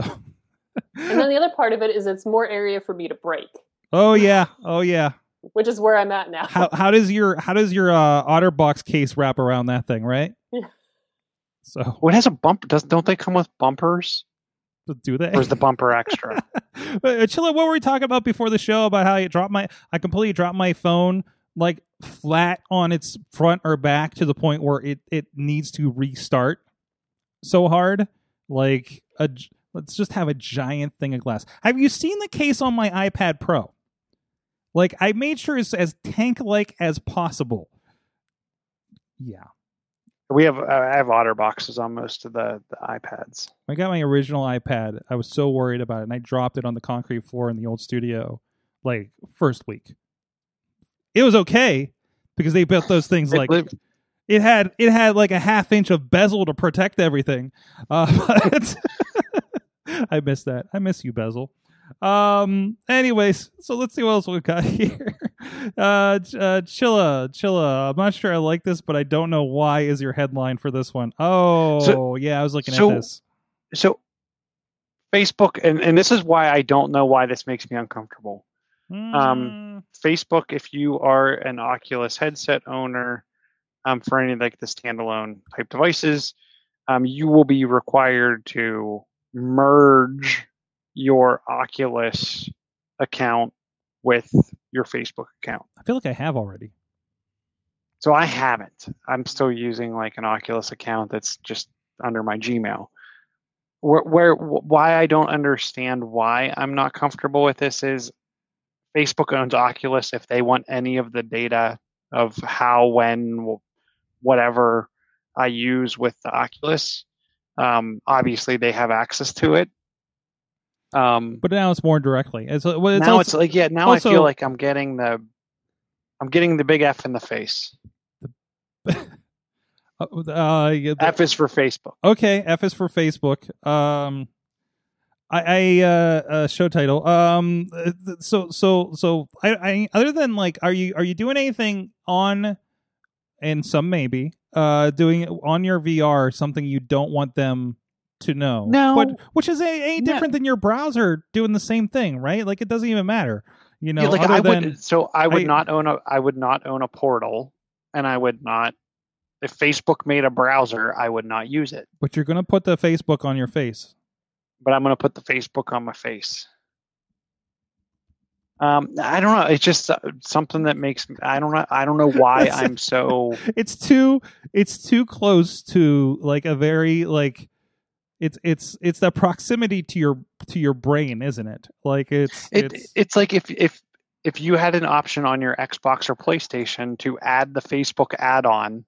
And then the other part of it is it's more area for me to break. oh yeah. Oh yeah. which is where I'm at now. how how does your how does your uh, OtterBox case wrap around that thing, right? Yeah. So Oh, it has a bump. Does don't they come with bumpers, do they? Where's the bumper extra? Uh, Chilla, what were we talking about before the show about how you dropped my I completely dropped my phone like flat on its front or back to the point where it it needs to restart so hard like a, let's just have a giant thing of glass. Have you seen the case on my iPad Pro? Like I made sure it's as tank like as possible. Yeah. We have uh, I have otter boxes on most of the, the iPads. I got my original iPad. I was so worried about it, and I dropped it on the concrete floor in the old studio, like first week. It was okay because they built those things like lived- it had it had like a half inch of bezel to protect everything. Uh, but I miss that. I miss you, bezel. Um. Anyways, so let's see what else we got here. Uh, uh, Chilla, Chilla. I'm not sure I like this, but I don't know why is your headline for this one. Oh, yeah, I was looking so- at this. so Facebook, and, and this is why I don't know why this makes me uncomfortable. Mm, Facebook, if you are an Oculus headset owner um, for any like the standalone type devices, um, you will be required to merge your Oculus account with your Facebook account. I feel like I have already. So I haven't. I'm still using like an Oculus account that's just under my Gmail. Where, where why I don't understand why I'm not comfortable with this is Facebook owns Oculus. If they want any of the data of how, when, whatever I use with the Oculus, um, obviously they have access to it. Um, But now it's more directly. It's, well, it's now also, it's like yeah. Now also- I feel like I'm getting the, I'm getting the big F in the face. uh, uh, yeah, the- F is for Facebook. okay. F is for Facebook. Um, I, I uh, uh, show title. Um, uh, so so so I, I other than like, are you are you doing anything on, and some maybe uh doing on your VR something you don't want them to know? No. but which is a, a No. different than your browser doing the same thing, right? Like it doesn't even matter. You know, yeah, like other I than would. So I would I- not own a. I would not own a portal, and I would not. If Facebook made a browser, I would not use it. but you're gonna put the Facebook on your face. But I'm going to put the Facebook on my face. Um, I don't know. It's just uh, something that makes. me- I don't know. I don't know why I'm so. it's too it's too close to like a very like it's it's it's the proximity to your to your brain isn't it like it's It, it's it's like if if if you had an option on your Xbox or PlayStation to add the Facebook add-on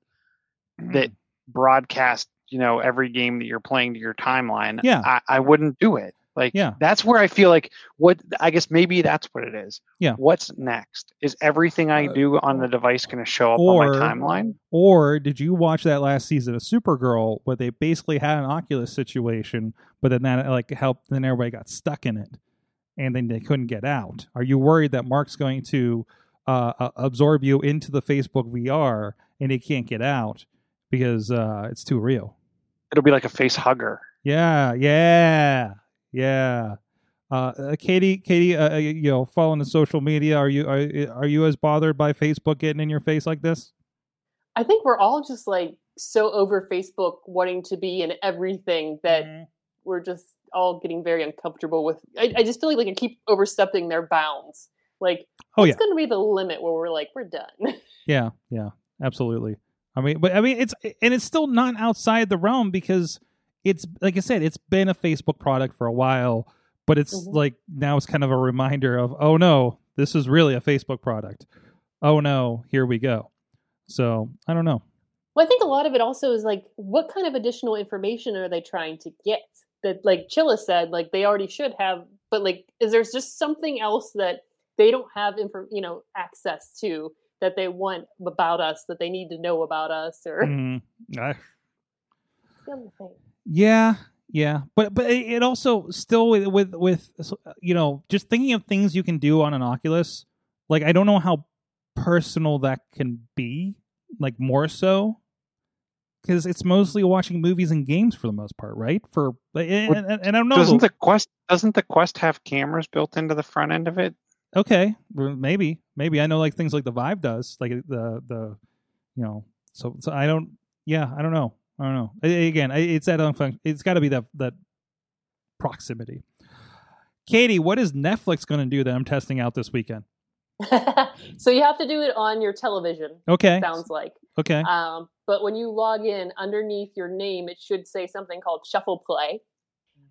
mm. that broadcast, you know, every game that you're playing to your timeline, Yeah. I, I wouldn't do it. Like Yeah. that's where I feel like what I guess maybe that's what it is. Yeah. What's next? Is everything I Uh, do on the device going to show up or- on my timeline? or did you watch that last season of Supergirl where they basically had an Oculus situation but then that like helped then everybody got stuck in it and then they couldn't get out are you worried that Mark's going to uh, uh, absorb you into the Facebook VR and he can't get out because uh, it's too real It'll be like a face hugger. Yeah, yeah, yeah. Uh, uh, Katie, Katie, uh, uh, you know, following the social media, are you are are you as bothered by Facebook getting in your face like this? I think we're all just like so over Facebook wanting to be in everything that Mm-hmm. we're just all getting very uncomfortable with. I, I just feel like, like I keep overstepping their bounds. Like, Oh, what's yeah. going to be the limit where we're like, we're done? Yeah, yeah, absolutely. I mean, but I mean, it's and it's still not outside the realm because it's like I said, it's been a Facebook product for a while, but it's Mhm. like now it's kind of a reminder of, oh no, this is really a Facebook product. Oh no, here we go. So I don't know. Well, I think a lot of it also is like, what kind of additional information are they trying to get? That, like Chilla said, like they already should have, but like, is there's just something else that they don't have, info, you know, access to that they want about us that they need to know about us or Mm, I-. Yeah, yeah, but but it also still with with with you know just thinking of things you can do on an Oculus. Like I don't know how personal that can be. Like more so because it's mostly watching movies and games for the most part, right? For and, and, and I don't know. Doesn't the Quest doesn't the Quest have cameras built into the front end of it? okay, maybe, maybe I know like things like the Vive does, like the the, you know, so so I don't, yeah, I don't know, I don't know. A- Again, I- it's that unfunction. It's got to be that that proximity. Katie, what is Netflix going to do that I'm testing out this weekend? so you have to do it on your television. Okay, Sounds like. okay, Um, but when you log in, underneath your name, it should say something called Shuffle Play.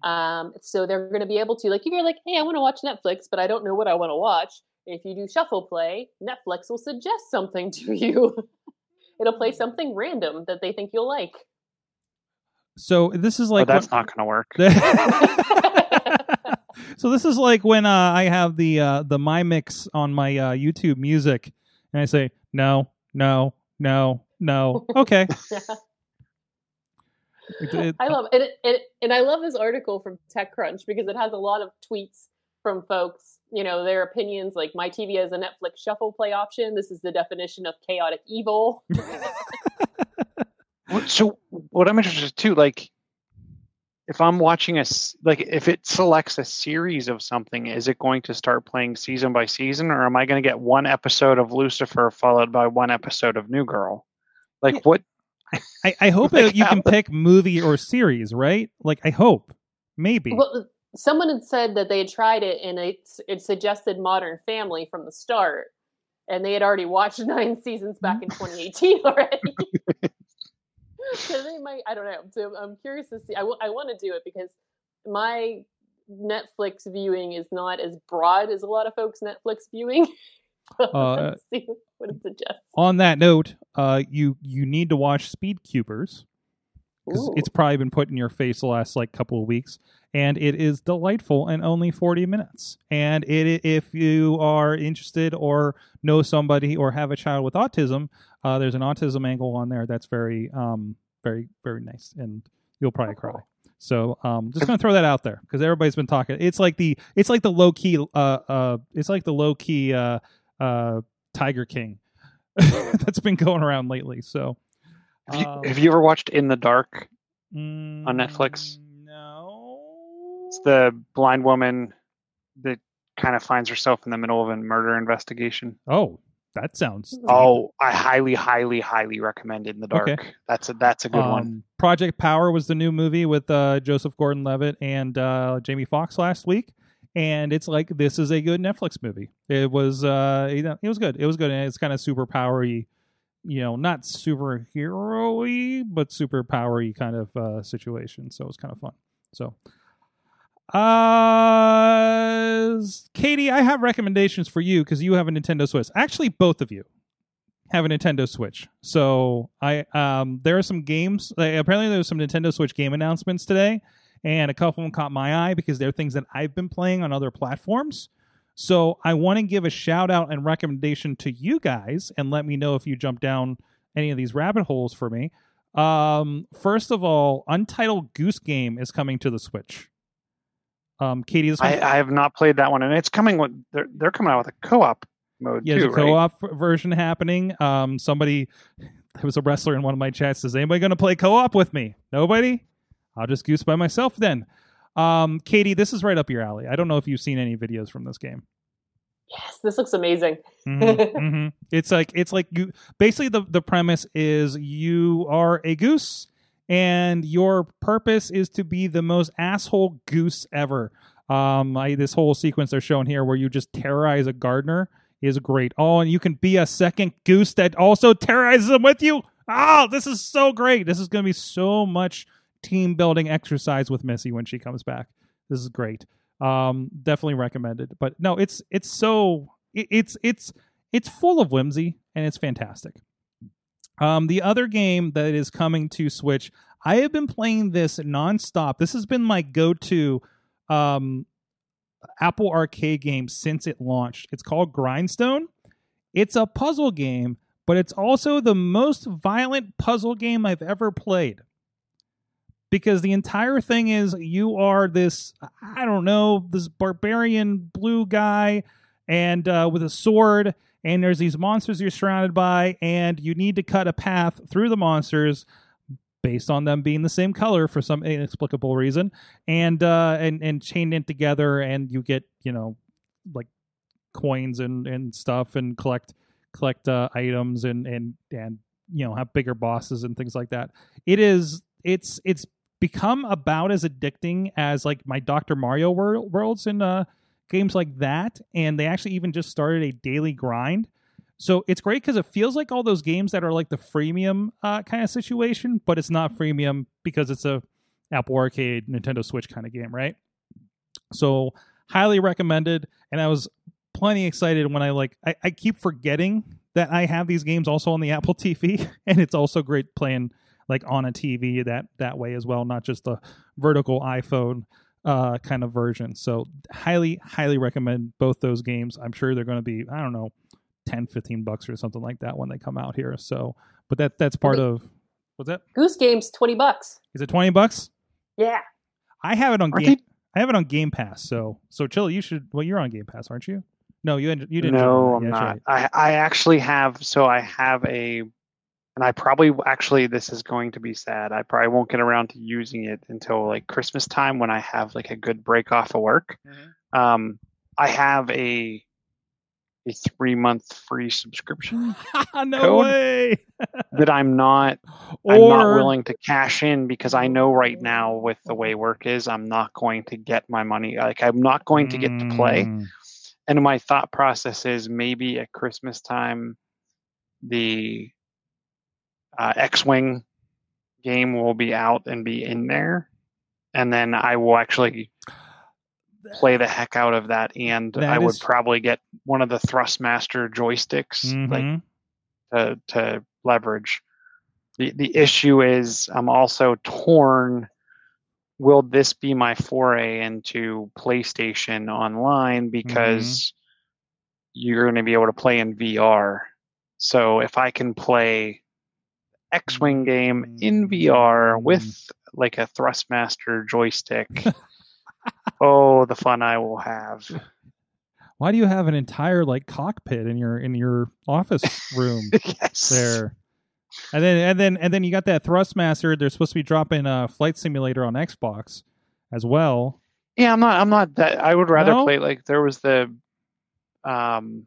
Um, so they're going to be able to, like, if you're like, hey, I want to watch Netflix, but I don't know what I want to watch. If you do Shuffle Play, Netflix will suggest something to you. It'll play something random that they think you'll like. So this is Oh, like that's when- not going to work. so this is like when uh, I have the uh, the my mix on my uh, YouTube music, and I say no, no, no, no. Okay. It- it- I love it, it, and I love this article from TechCrunch because it has a lot of tweets from folks. You know, their opinions. Like, my TV has a Netflix Shuffle Play option. This is the definition of chaotic evil. What- So what I'm interested too, like if I'm watching a like if it selects a series of something, is it going to start playing season by season, or am I going to get one episode of Lucifer followed by one episode of New Girl? Like Yeah. what? I, I hope Like that you can how- pick movie or series, right? Like I hope, maybe. Well, someone had said that they had tried it and it, it suggested Modern Family from the start, and they had already watched nine seasons back in mm. 2018 already. so they might, I don't know. So I'm curious to see. I, w- I want to do it because my Netflix viewing is not as broad as a lot of folks' Netflix viewing. Uh, Let's see what it suggests. On that note, uh, you you need to watch Speed Cubers because it's probably been put in your face the last like couple of weeks, and it is delightful and only forty minutes. And it if you are interested or know somebody or have a child with autism, uh, there's an autism angle on there that's very um very very nice, and you'll probably cry. So um, just gonna throw that out there because everybody's been talking. It's like the it's like the low key uh uh it's like the low key uh uh Tiger King that's been going around lately. So Have you, um, have you ever watched In the Dark? mm, Netflix? No. It's the blind woman that kind of finds herself in the middle of a murder investigation. Oh, that sounds. Oh, I highly, highly, highly recommend In the Dark. Okay. That's a that's a good one. Um, Project Power was the new movie with uh, Joseph Gordon-Levitt and uh, Jamie Foxx last week, and it's like this is a good Netflix movie. It was, uh, you know, it was good. It was good, and it's kind of super powery, you know, not superhero-y, but super powery kind of uh, situation. So it was kind of fun. So, uh, Katie, I have recommendations for you because you have a Nintendo Switch. Actually, both of you have a Nintendo Switch. So I um there are some games. Like, apparently, there was some Nintendo Switch game announcements today, and a couple of them caught my eye because they're things that I've been playing on other platforms. So I want to give a shout out and recommendation to you guys, and let me know if you jump down any of these rabbit holes for me. Um, first of all, Untitled Goose Game is coming to the Switch. Um, Katie, this one I, I have not played that one, and it's coming with they're they're coming out with a co-op mode Yeah, too, there's a right? co-op v- version happening. Um, somebody, there was a wrestler in one of my chats. Says, "Anybody going to play co-op with me? Nobody. I'll just goose by myself then." Um, Katie, this is right up your alley. I don't know if you've seen any videos from this game. Yes, this looks amazing. Mhm, mhm. It's like it's like you. Basically, the the premise is you are a goose, and your purpose is to be the most asshole goose ever. Um, I, this whole sequence they're showing here, where you just terrorize a gardener, is great. Oh, and you can be a second goose that also terrorizes them with you. Oh, this is so great. This is going to be so much team building exercise with Missy when she comes back. This is great. Um, definitely recommended. But no, it's it's so it, it's it's it's full of whimsy and it's fantastic. Um, the other game that is coming to Switch, I have been playing this nonstop. This has been my go-to um, Apple Arcade game since it launched. It's called Grindstone. It's a puzzle game, but it's also the most violent puzzle game I've ever played. Because the entire thing is you are this, I don't know, this barbarian blue guy and uh, with a sword, and there's these monsters you're surrounded by, and you need to cut a path through the monsters based on them being the same color for some inexplicable reason, and uh, and and chain it together, and you get you know like coins and and stuff and collect collect uh, items and and and you know have bigger bosses and things like that. It is it's it's become about as addicting as like my Dr. Mario wor- worlds and uh games like that and they actually even just started a daily grind. So it's great because it feels like all those games that are like the freemium uh, kind of situation, but it's not freemium because it's a Apple Arcade, Nintendo Switch kind of game, right? So highly recommended. And I was plenty excited when I like I, I keep forgetting that I have these games also on the Apple TV, and it's also great playing like on a TV that that way as well, not just the vertical iPhone uh kind of version. So highly highly recommend both those games. I'm sure they're going to be I don't know 10 15 bucks or something like that when they come out here. So but that that's part of what's that? Goose Game's twenty bucks. Is it 20 bucks? Yeah. I have it on Aren't game they- I have it on Game Pass. So so chill, you should well you're on Game Pass, aren't you? No, you you didn't no, I'm. Yeah, not. that's I, I actually have. So I have a, and I probably actually this is going to be sad. I probably won't get around to using it until like Christmas time when I have like a good break off of work. right. Um, I have a a three month free subscription no way. that I'm not or I'm not willing to cash in because I know right now with the way work is, I'm not going to get my money. Like I'm not going to get to play. Mm, And my thought process is maybe at Christmas time, the uh, X-wing game will be out and be in there, and then I will actually play the heck out of that. And That I would is- probably get one of the Thrustmaster joysticks, like mhm. to to leverage. The the issue is I'm also torn. Will this be my foray into PlayStation Online because you're going to be able to play in VR? So if I can play X-wing game in VR with like a Thrustmaster joystick, oh, the fun I will have. Why do you have an entire like cockpit in your in your office room yes. there? And then and then and then you got that Thrustmaster. They're supposed to be dropping a flight simulator on Xbox as well. Yeah, I'm not. I'm not that. I would rather No? play like there was the, um,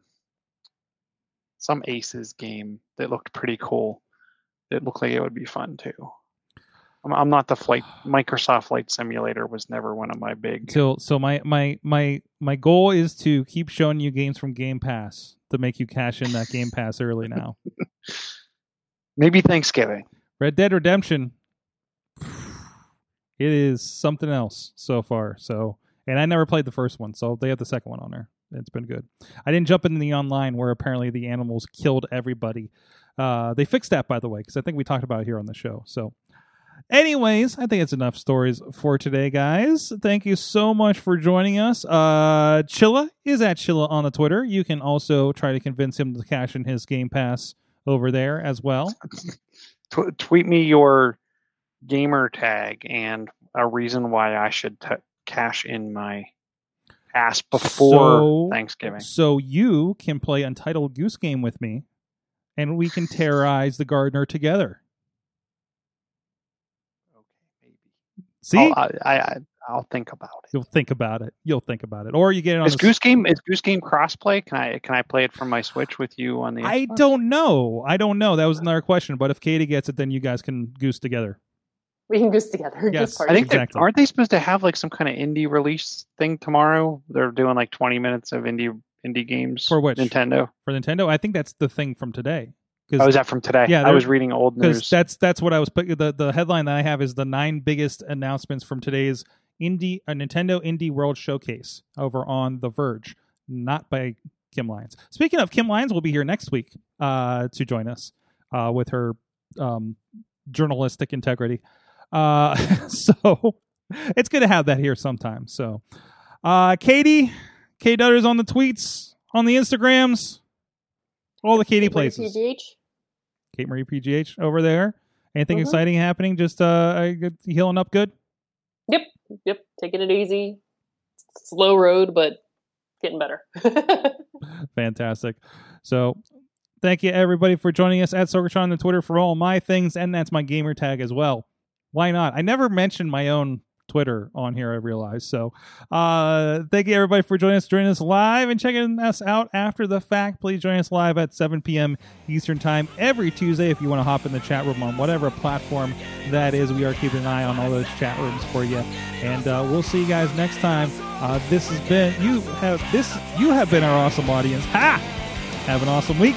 some Aces game that looked pretty cool. It looked like it would be fun too. I'm, I'm not the flight. Microsoft Flight Simulator was never one of my big. So so my my my my goal is to keep showing you games from Game Pass to make you cash in that Game Pass early now. Maybe Thanksgiving. Red Dead Redemption. It is something else so far. So, and I never played the first one, so they have the second one on there. It's been good. I didn't jump into the online where apparently the animals killed everybody. Uh, they fixed that, by the way, because I think we talked about it here on the show. So, anyways, I think it's enough stories for today, guys. Thank you so much for joining us. Uh, Chilla is at Chilla on the Twitter. You can also try to convince him to cash in his Game Pass over there as well. Tw- tweet me your gamer tag and a reason why I should t- cash in my pass before So- Thanksgiving. So you can play Untitled Goose Game with me, and we can terrorize the gardener together. Okay, maybe. See, I'll, I, I, I- I'll think about it. you'll think about it. You'll think about it, or you get it on. Is the- Goose Game is Goose Game crossplay? Can I can I play it from my Switch with you on the? I Xbox? don't know. I don't know. That was another question. But if Katie gets it, then you guys can goose together. We can goose together. Yes. I think that Exactly. aren't they supposed to have like some kind of indie release thing tomorrow? They're doing like twenty minutes of indie indie games For which? Nintendo. for Nintendo. I think that's the thing from today. Oh, is that from today? Yeah, I was reading old news. that's that's what I was the the headline that I have is the nine biggest announcements from today's indie uh, Nintendo Indie World Showcase over on The Verge, not by Kim Lyons. Speaking of Kim Lyons, will be here next week uh, to join us uh, with her um, journalistic integrity. Uh, so it's good to have that here sometime. So, uh, Katie, K Dutters on the tweets, on the Instagrams, all the Katie places. PGH. Kate Marie PGH over there. Anything Mhm. exciting happening? Just uh, uh, healing up good. Yep. Yep. Taking it easy. Slow road, but getting better. Fantastic. So, thank you everybody for joining us at Sorgatron on the Twitter for all my things, and that's my gamer tag as well. Why not? I never mentioned my own Twitter on here. I realize. So, uh, thank you everybody for joining us, joining us live, and checking us out after the fact. Please join us live at 7 p.m. Eastern Time every Tuesday. If you want to hop in the chat room on whatever platform that is, we are keeping an eye on all those chat rooms for you. And uh, we'll see you guys next time. Uh, this has been you have this you have been our awesome audience. Ha! Have an awesome week.